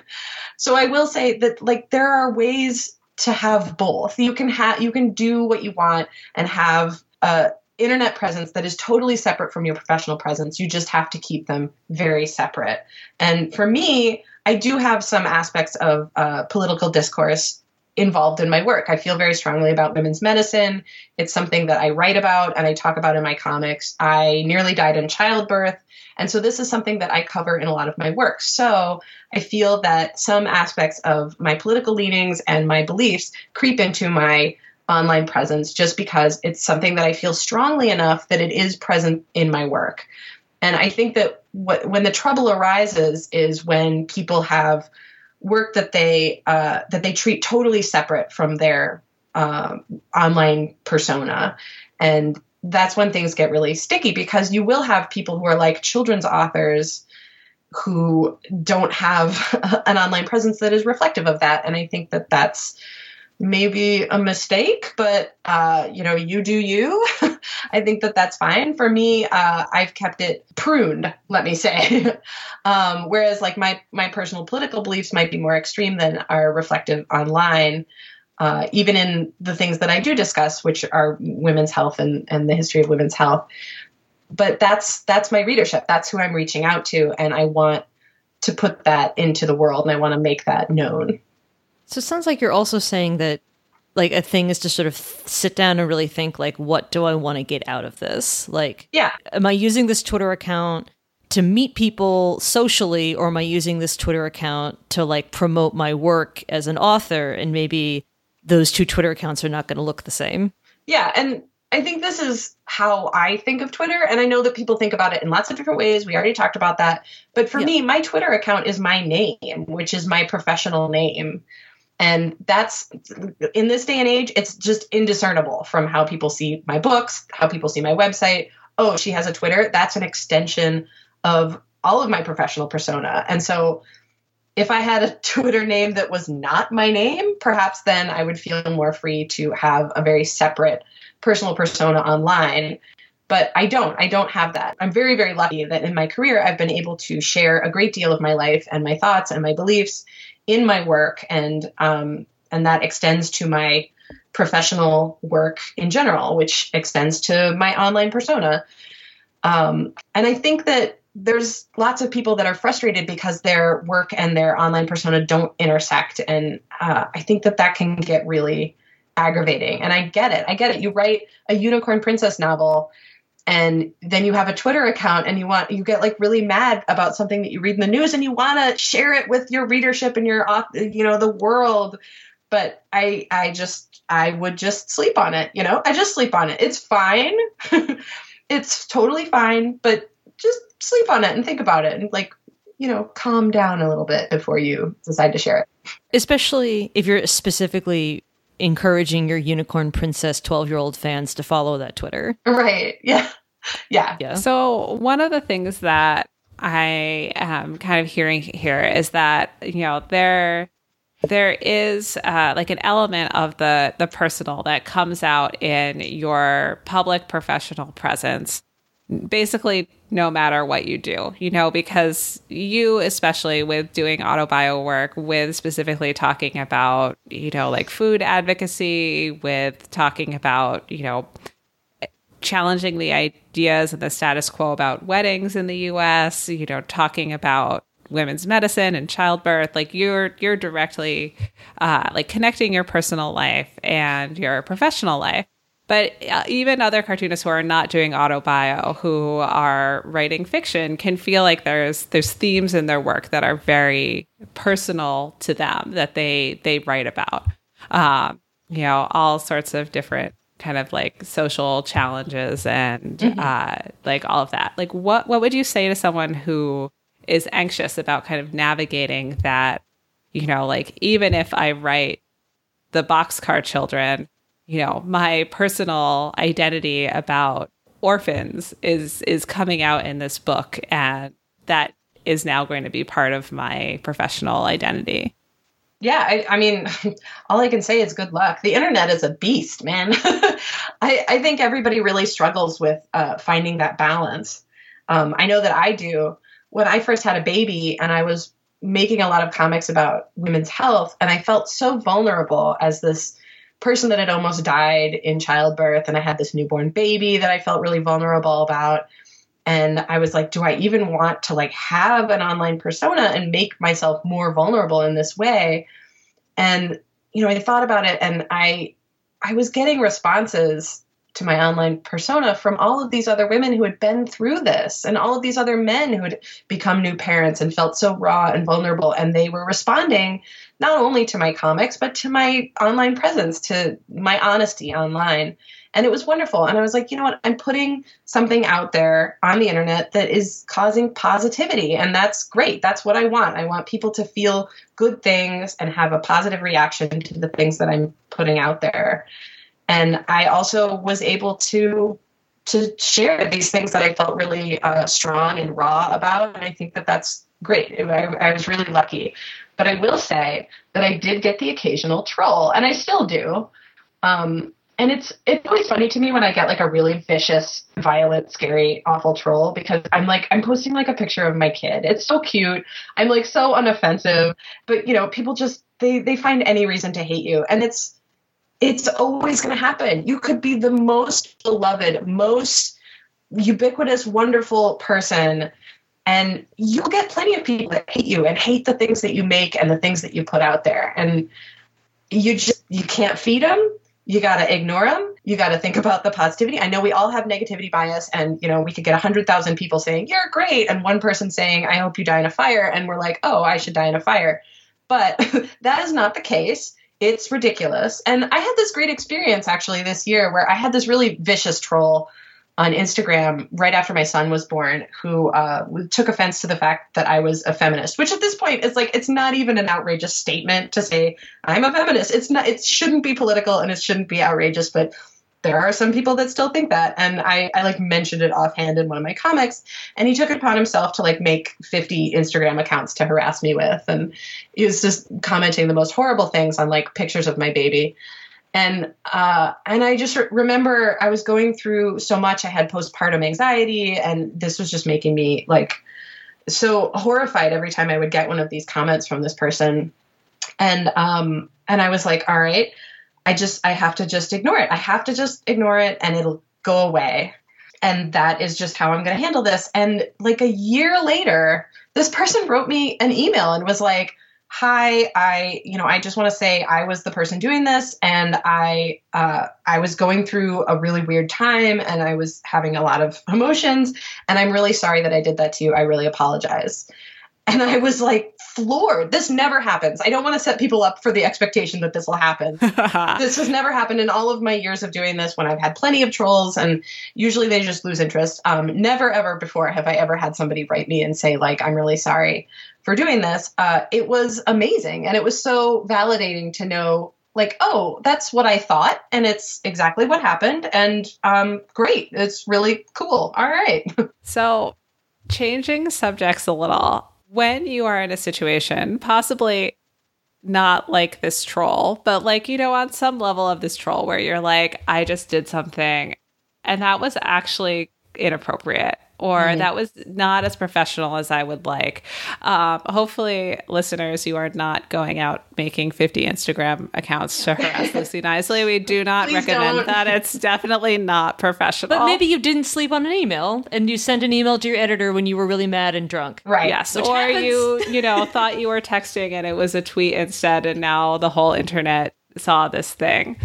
so I will say that like there are ways to have both. You can have you can do what you want and have a internet presence that is totally separate from your professional presence. You just have to keep them very separate. And for me, I do have some aspects of uh, political discourse involved in my work. I feel very strongly about women's medicine. It's something that I write about and I talk about in my comics. I nearly died in childbirth. And so this is something that I cover in a lot of my work. So I feel that some aspects of my political leanings and my beliefs creep into my online presence just because it's something that I feel strongly enough that it is present in my work. And I think that what, when the trouble arises is when people have work that they uh, that they treat totally separate from their uh, online persona, and that's when things get really sticky because you will have people who are like children's authors who don't have an online presence that is reflective of that, and I think that that's maybe a mistake, but uh, you know, you do you. I think that that's fine. For me, uh, I've kept it pruned, let me say. um, whereas, like my my personal political beliefs might be more extreme than are reflective online. Uh, even in the things that I do discuss, which are women's health and, and the history of women's health. But that's that's my readership. That's who I'm reaching out to, and I want to put that into the world, and I want to make that known. So it sounds like you're also saying that like a thing is to sort of sit down and really think like what do I want to get out of this? Like yeah, am I using this Twitter account to meet people socially or am I using this Twitter account to like promote my work as an author and maybe those two Twitter accounts are not going to look the same? Yeah, and I think this is how I think of Twitter. And I know that people think about it in lots of different ways. We already talked about that. But for yeah. me, my Twitter account is my name, which is my professional name. And that's in this day and age, it's just indiscernible from how people see my books, how people see my website. Oh, she has a Twitter. That's an extension of all of my professional persona. And so if I had a Twitter name that was not my name, perhaps then I would feel more free to have a very separate personal persona online. But I don't. I don't have that. I'm very, very lucky that in my career, I've been able to share a great deal of my life and my thoughts and my beliefs in my work, and um, and that extends to my professional work in general, which extends to my online persona. Um, and I think that there's lots of people that are frustrated because their work and their online persona don't intersect, and uh, I think that that can get really aggravating. And I get it. I get it. You write a unicorn princess novel and then you have a Twitter account and you want you get like really mad about something that you read in the news and you want to share it with your readership and your you know the world but I I just I would just sleep on it, you know? I just sleep on it. It's fine. it's totally fine, but just sleep on it and think about it and like, you know, calm down a little bit before you decide to share it. Especially if you're specifically encouraging your unicorn princess 12 year old fans to follow that Twitter. Right. Yeah. Yeah. Yeah. So, one of the things that I am kind of hearing here is that, you know, there there is uh, like an element of the the personal that comes out in your public professional presence basically no matter what you do, you know, because you, especially with doing autobio work, with specifically talking about, you know, like food advocacy, with talking about, you know, challenging the ideas and the status quo about weddings in the US, you know, talking about women's medicine and childbirth like you're you're directly uh, like connecting your personal life and your professional life but uh, even other cartoonists who are not doing autobio, who are writing fiction, can feel like there's there's themes in their work that are very personal to them that they they write about. Um, you know, all sorts of different kind of like social challenges and mm-hmm. uh, like all of that. Like, what what would you say to someone who is anxious about kind of navigating that? You know, like even if I write the boxcar children you know, my personal identity about orphans is is coming out in this book and that is now going to be part of my professional identity. Yeah, I, I mean, all I can say is good luck. The internet is a beast, man. I, I think everybody really struggles with uh, finding that balance. Um, I know that I do. When I first had a baby and I was making a lot of comics about women's health, and I felt so vulnerable as this person that had almost died in childbirth and I had this newborn baby that I felt really vulnerable about. And I was like do I even want to like have an online persona and make myself more vulnerable in this way? And you know I thought about it and I I was getting responses to my online persona from all of these other women who had been through this and all of these other men who had become new parents and felt so raw and vulnerable and they were responding not only to my comics, but to my online presence, to my honesty online. And it was wonderful. And I was like, you know what? I'm putting something out there on the internet that is causing positivity. And that's great. That's what I want. I want people to feel good things and have a positive reaction to the things that I'm putting out there. And I also was able to to share these things that I felt really uh, strong and raw about. And I think that that's great. I, I was really lucky. But I will say that I did get the occasional troll, and I still do. Um, and it's it's always funny to me when I get like a really vicious, violent, scary, awful troll because I'm like I'm posting like a picture of my kid. It's so cute. I'm like so unoffensive, but you know, people just they they find any reason to hate you, and it's it's always going to happen. You could be the most beloved, most ubiquitous, wonderful person, and you'll get plenty of people that hate you and hate the things that you make and the things that you put out there, and you just you can't feed them you got to ignore them you got to think about the positivity. I know we all have negativity bias and you know we could get 100000 people saying you're great and one person saying i hope you die in a fire and we're like oh i should die in a fire. But that is not the case it's ridiculous and i had this great experience actually this year where i had this really vicious troll on Instagram right after my son was born who uh, took offense to the fact that I was a feminist, which at this point is like it's not even an outrageous statement to say I'm a feminist. It's not. It shouldn't be political and it shouldn't be outrageous, but there are some people that still think that. And I, I like mentioned it offhand in one of my comics. And he took it upon himself to like make 50 instagram accounts to harass me with. And he was just commenting the most horrible things on like pictures of my baby. And uh, and I just re- remember I was going through so much. I had postpartum anxiety, and this was just making me like so horrified every time I would get one of these comments from this person. And um, and I was like, all right, I just I have to just ignore it. I have to just ignore it, and it'll go away. And that is just how I'm going to handle this. And like a year later, this person wrote me an email and was like hi i you know i just want to say i was the person doing this and i uh, i was going through a really weird time and i was having a lot of emotions and i'm really sorry that i did that to you i really apologize and i was like floored this never happens i don't want to set people up for the expectation that this will happen this has never happened in all of my years of doing this when i've had plenty of trolls and usually they just lose interest um, never ever before have i ever had somebody write me and say like i'm really sorry for doing this, uh, it was amazing. And it was so validating to know, like, oh, that's what I thought. And it's exactly what happened. And um, great. It's really cool. All right. so, changing subjects a little, when you are in a situation, possibly not like this troll, but like, you know, on some level of this troll where you're like, I just did something and that was actually inappropriate or mm-hmm. that was not as professional as I would like. Um, hopefully, listeners, you are not going out making 50 Instagram accounts to harass Lucy Knisley. We do not recommend don't. that. It's definitely not professional. But maybe you didn't sleep on an email and you sent an email to your editor when you were really mad and drunk. Right. Yes. Which or happens. you, you know, thought you were texting and it was a tweet instead, and now the whole internet saw this thing.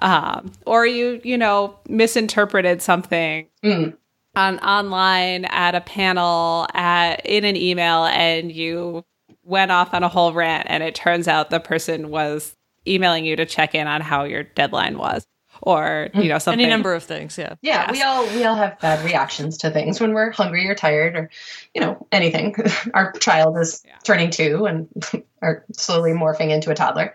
Um, or you, you know, misinterpreted something. Mm on online at a panel at in an email and you went off on a whole rant and it turns out the person was emailing you to check in on how your deadline was or you know something. any number of things yeah. Yeah yes. we all we all have bad reactions to things when we're hungry or tired or you know anything. Our child is yeah. turning two and are slowly morphing into a toddler.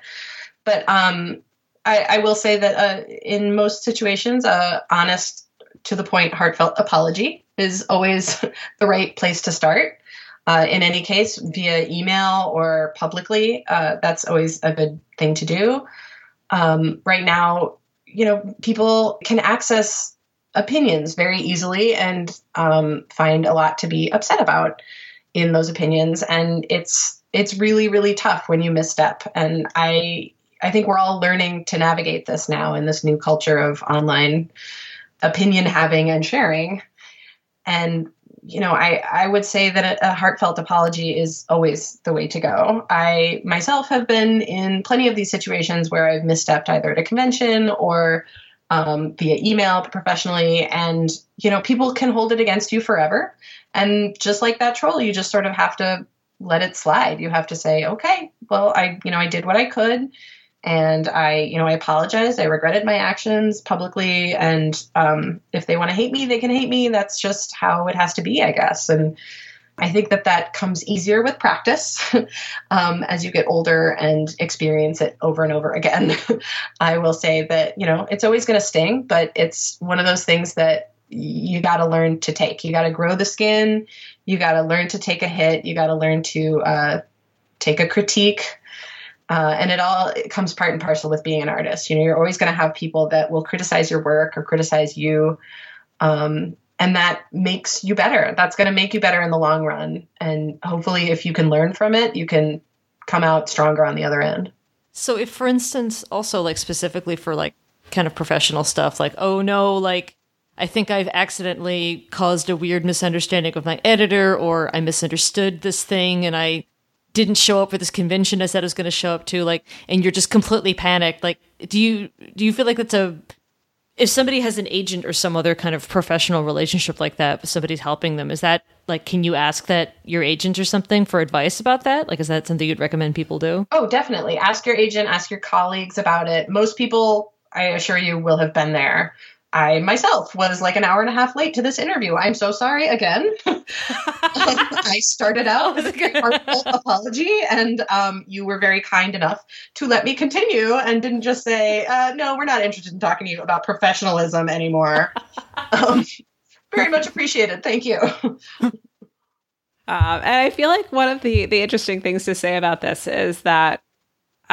But um I, I will say that uh, in most situations, uh, honest to the point, heartfelt apology is always the right place to start. Uh, in any case, via email or publicly, uh, that's always a good thing to do. Um, right now, you know, people can access opinions very easily and um, find a lot to be upset about in those opinions, and it's it's really really tough when you misstep. And I I think we're all learning to navigate this now in this new culture of online opinion having and sharing. And you know, I, I would say that a, a, heartfelt apology is always the way to go. I myself have been in plenty of these situations where I've misstepped either at a convention or um, via email professionally, and you know, people can hold it against you forever. And just like that troll, you just sort of have to let it slide. You have to say, okay, well, I you know, I did what I could and I, you know, I apologized. I regretted my actions publicly, and um, if they want to hate me, they can hate me. That's just how it has to be, I guess. And I think that that comes easier with practice um, as you get older and experience it over and over again. I will say that you know it's always going to sting, but it's one of those things that you got to learn to take. You got to grow the skin. You got to learn to take a hit. You got to learn to uh, take a critique. Uh, and it all it comes part and parcel with being an artist. You know, you're always going to have people that will criticize your work or criticize you. Um, and that makes you better. That's going to make you better in the long run. And hopefully, if you can learn from it, you can come out stronger on the other end. So, if, for instance, also like specifically for like kind of professional stuff, like, oh no, like, I think I've accidentally caused a weird misunderstanding with my editor, or I misunderstood this thing and I didn't show up for this convention I said I was going to show up to, like, and you're just completely panicked. Like, do you do you feel like that's a if somebody has an agent or some other kind of professional relationship like that, somebody's helping them, is that like, can you ask that your agent or something for advice about that? Like, is that something you'd recommend people do? Oh, definitely. Ask your agent, ask your colleagues about it. Most people, I assure you, will have been there. I myself was like an hour and a half late to this interview. I'm so sorry again. I started out with a apology, and um, you were very kind enough to let me continue and didn't just say, uh, "No, we're not interested in talking to you about professionalism anymore." um, very much appreciated. Thank you. Um, and I feel like one of the the interesting things to say about this is that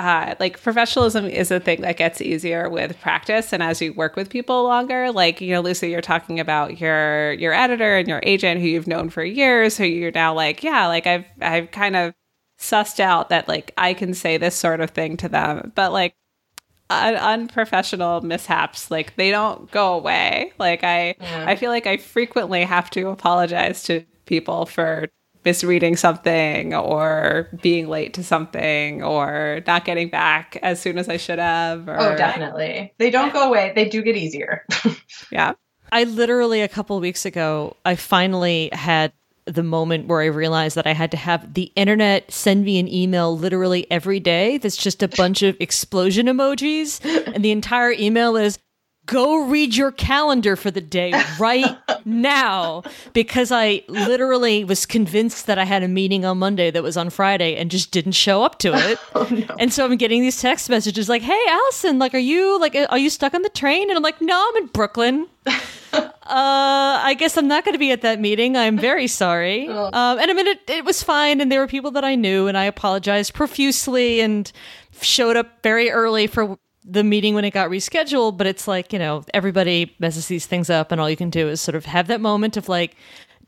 uh, like professionalism is a thing that gets easier with practice and as you work with people longer. Like you know lucy you're talking about your your editor and your agent who you've known for years who you're now like yeah like i've i've kind of sussed out that like i can say this sort of thing to them. But like un- unprofessional mishaps like they don't go away. Like i Yeah. i feel like i frequently have to apologize to people for misreading something or being late to something or not getting back as soon as I should have. Or, Oh, definitely. They don't go away. They do get easier. Yeah. I literally a couple weeks ago, I finally had the moment where I realized that I had to have the internet send me an email literally every day that's just a bunch of explosion emojis. And the entire email is go read your calendar for the day right now because I literally was convinced that I had a meeting on Monday that was on Friday and just didn't show up to it. And so I'm getting these text messages like, "Hey Allison, like are you like are you stuck on the train?" And I'm like, "No, I'm in Brooklyn." Uh, I guess I'm not going to be at that meeting. I'm very sorry. Um, and I mean, it, it was fine, and there were people that I knew, and I apologized profusely and showed up very early for the meeting when it got rescheduled. But it's like, you know, everybody messes these things up, and all you can do is sort of have that moment of like,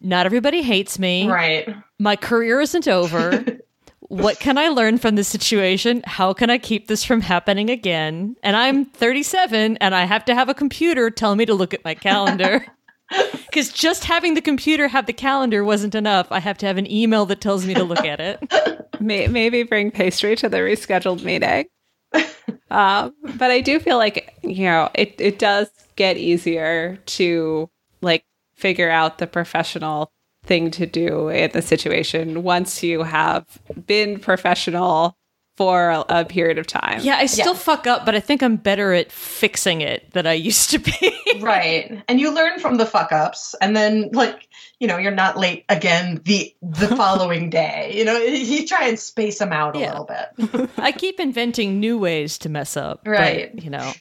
not everybody hates me. right. My career isn't over. what can I learn from this situation? How can I keep this from happening again? And I'm 37 and I have to have a computer tell me to look at my calendar. Because just having the computer have the calendar wasn't enough. I have to have an email that tells me to look at it. Maybe bring pastry to the rescheduled meeting. um, but I do feel like, you know, it, it does get easier to like figure out the professional thing to do in the situation once you have been professional for a, a period of time. Yeah, I still Yes. fuck up, but I think I'm better at fixing it than I used to be. Right. And you learn from the fuck ups and then like, you know, you're not late again the the following day. You know, you try and space them out a Yeah. little bit. I keep inventing new ways to mess up. but, Right. you know,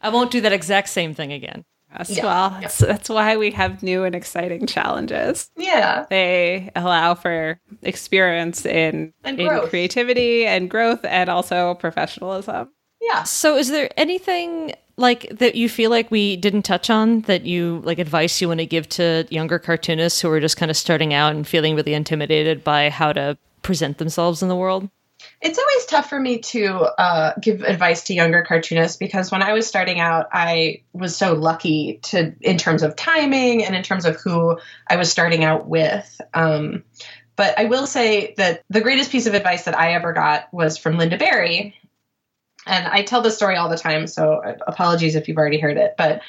I won't do that exact same thing again. Yes, Yeah, well, yeah. that's, that's why we have new and exciting challenges. Yeah. They allow for experience in, And in creativity and growth and also professionalism. Yeah. So, is there anything like that you feel like we didn't touch on that you like advice you want to give to younger cartoonists who are just kind of starting out and feeling really intimidated by how to present themselves in the world? It's always tough for me to uh, give advice to younger cartoonists because when I was starting out, I was so lucky to, in terms of timing and in terms of who I was starting out with. Um, but I will say that the greatest piece of advice that I ever got was from Lynda Barry. And I tell this story all the time, so apologies if you've already heard it. But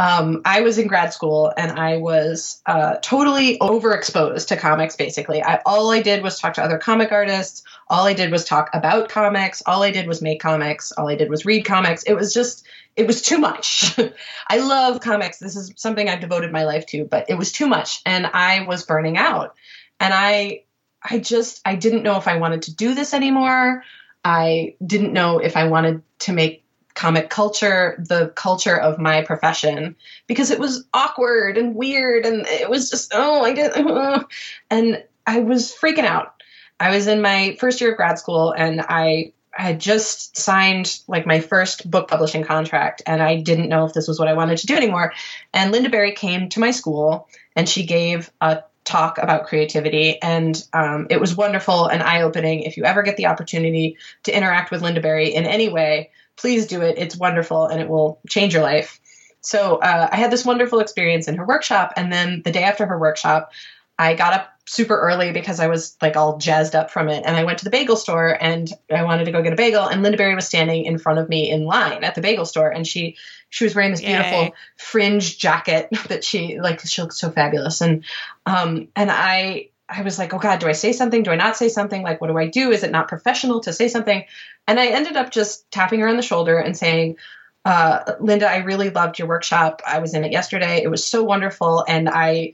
um, I was in grad school and I was uh, totally overexposed to comics. Basically, I, all I did was talk to other comic artists. All I did was talk about comics. All I did was make comics. All I did was read comics. It was just, it was too much. I love comics. This is something I've devoted my life to, but it was too much, and I was burning out. And I, I just, I didn't know if I wanted to do this anymore. I didn't know if I wanted to make comic culture, the culture of my profession, because it was awkward and weird, and it was just oh I didn't uh, and I was freaking out. I was in my first year of grad school, and I had just signed like my first book publishing contract and I didn't know if this was what I wanted to do anymore. And Lynda Barry came to my school and she gave a talk about creativity and um, it was wonderful and eye-opening. If you ever get the opportunity to interact with Lynda Barry in any way, please do it. It's wonderful and it will change your life. So uh, I had this wonderful experience in her workshop and then the day after her workshop, I got up super early because I was like all jazzed up from it. And I went to the bagel store and I wanted to go get a bagel. And Lynda Barry was standing in front of me in line at the bagel store. And she she was wearing this beautiful Yay. fringe jacket that she like she looked so fabulous. And um and I I was like, oh God, do I say something? Do I not say something? Like, what do I do? Is it not professional to say something? And I ended up just tapping her on the shoulder and saying, uh, Lynda, I really loved your workshop. I was in it yesterday. It was so wonderful. And I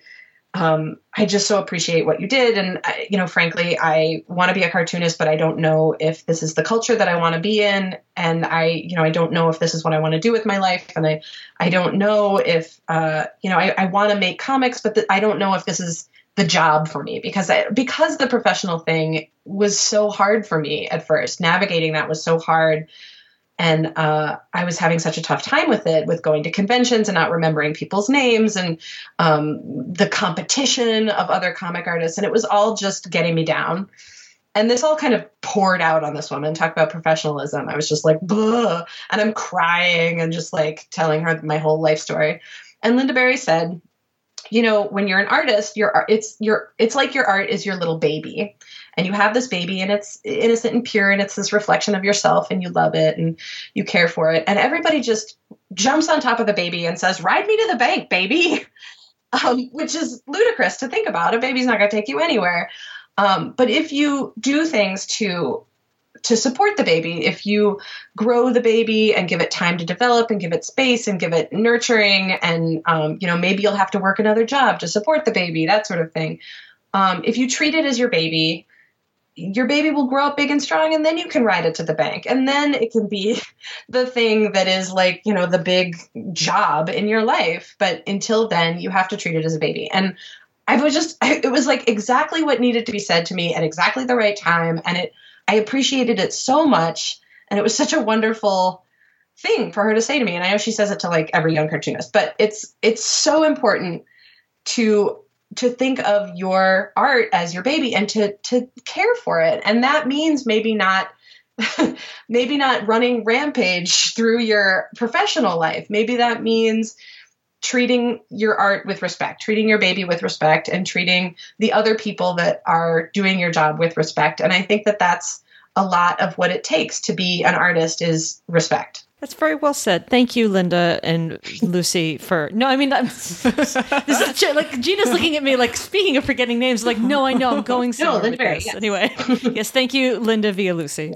um, I just so appreciate what you did. And, I, you know, frankly, I want to be a cartoonist, but I don't know if this is the culture that I want to be in. And I, you know, I don't know if this is what I want to do with my life. And I, I don't know if, uh, you know, I, I want to make comics, but I don't know if this is the job for me because I, because the professional thing was so hard for me at first. Navigating that was so hard and uh, I was having such a tough time with it, with going to conventions and not remembering people's names and um, the competition of other comic artists, and it was all just getting me down. And this all kind of poured out on this woman. Talk about professionalism. I was just like, Bleh, and I'm crying and just like telling her my whole life story. And Lynda Barry said, you know, when you're an artist, your it's your it's like your art is your little baby. And you have this baby and it's innocent and pure and it's this reflection of yourself and you love it and you care for it. And everybody just jumps on top of the baby and says ride me to the bank baby. Um, which is ludicrous to think about. A baby's not going to take you anywhere. Um, but if you do things to to support the baby. If you grow the baby and give it time to develop and give it space and give it nurturing and um, you know maybe you'll have to work another job to support the baby that sort of thing. Um, if you treat it as your baby your baby will grow up big and strong and then you can ride it to the bank. And then it can be the thing that is like you know the big job in your life. But until then you have to treat it as a baby. And i was just it was like exactly what needed to be said to me at exactly the right time. And it i appreciated it so much and it was such a wonderful thing for her to say to me. And i know she says it to like every young cartoonist but it's it's so important to to think of your art as your baby and to to care for it. And that means maybe not maybe not running rampage through your professional life. Maybe that means treating your art with respect treating your baby with respect and treating the other people that are doing your job with respect and i think that that's a lot of what it takes to be an artist is respect that's very well said. Thank you, Lynda and Lucy, for no. I mean, I'm, this is like Gina's looking at me like speaking of forgetting names. Like, no, I know I'm going somewhere no, Barry, yes. Anyway, yes, thank you, Lynda via Lucy.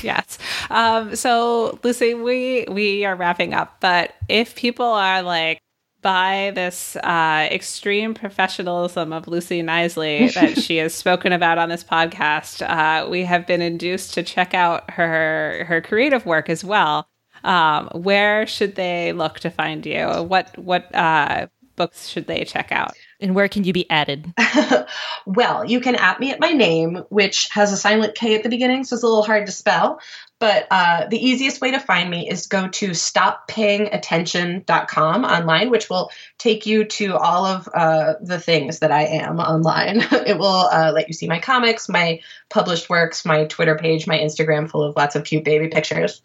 Yes. Um, so, Lucy, we we are wrapping up, but if people are like by this uh, extreme professionalism of Lucy Knisley that she has spoken about on this podcast, uh, we have been induced to check out her her creative work as well. Um, where should they look to find you? What what uh, books should they check out? And where can you be added? well, you can at me at my name, which has a silent K at the beginning, so it's a little hard to spell. But uh, the easiest way to find me is go to stoppayingattention.com online, which will take you to all of uh, the things that I am online. it will uh, let you see my comics, my published works, my Twitter page, my Instagram full of lots of cute baby pictures.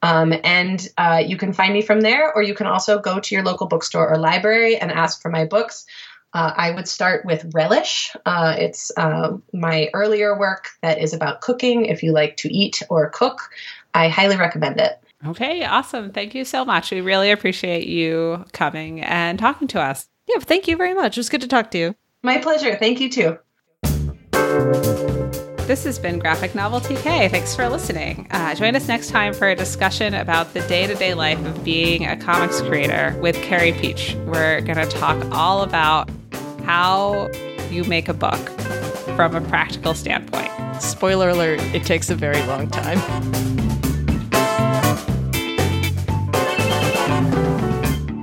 Um, and uh, you can find me from there, or you can also go to your local bookstore or library and ask for my books. Uh, I would start with Relish. Uh, it's uh, my earlier work that is about cooking. If you like to eat or cook, I highly recommend it. Okay, awesome. Thank you so much. We really appreciate you coming and talking to us. Yeah, thank you very much. It was good to talk to you. My pleasure. Thank you too. This has been Graphic Novel TK. Thanks for listening. Uh, join us next time for a discussion about the day to day life of being a comics creator with Carey Pietsch. We're going to talk all about how you make a book from a practical standpoint. Spoiler alert, it takes a very long time.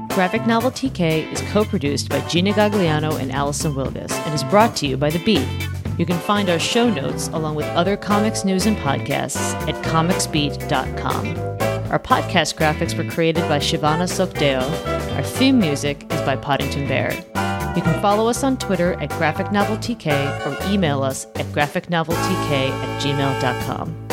Graphic Novel TK is co produced by Gina Gagliano and Allison Wilgus and is brought to you by The Beat. You can find our show notes along with other comics news and podcasts at comicsbeat.com. Our podcast graphics were created by Shivana Sookdeo. Our theme music is by Poddington Bear. You can follow us on Twitter at Graphic Novel TK or email us at graphicnoveltk at gmail.com.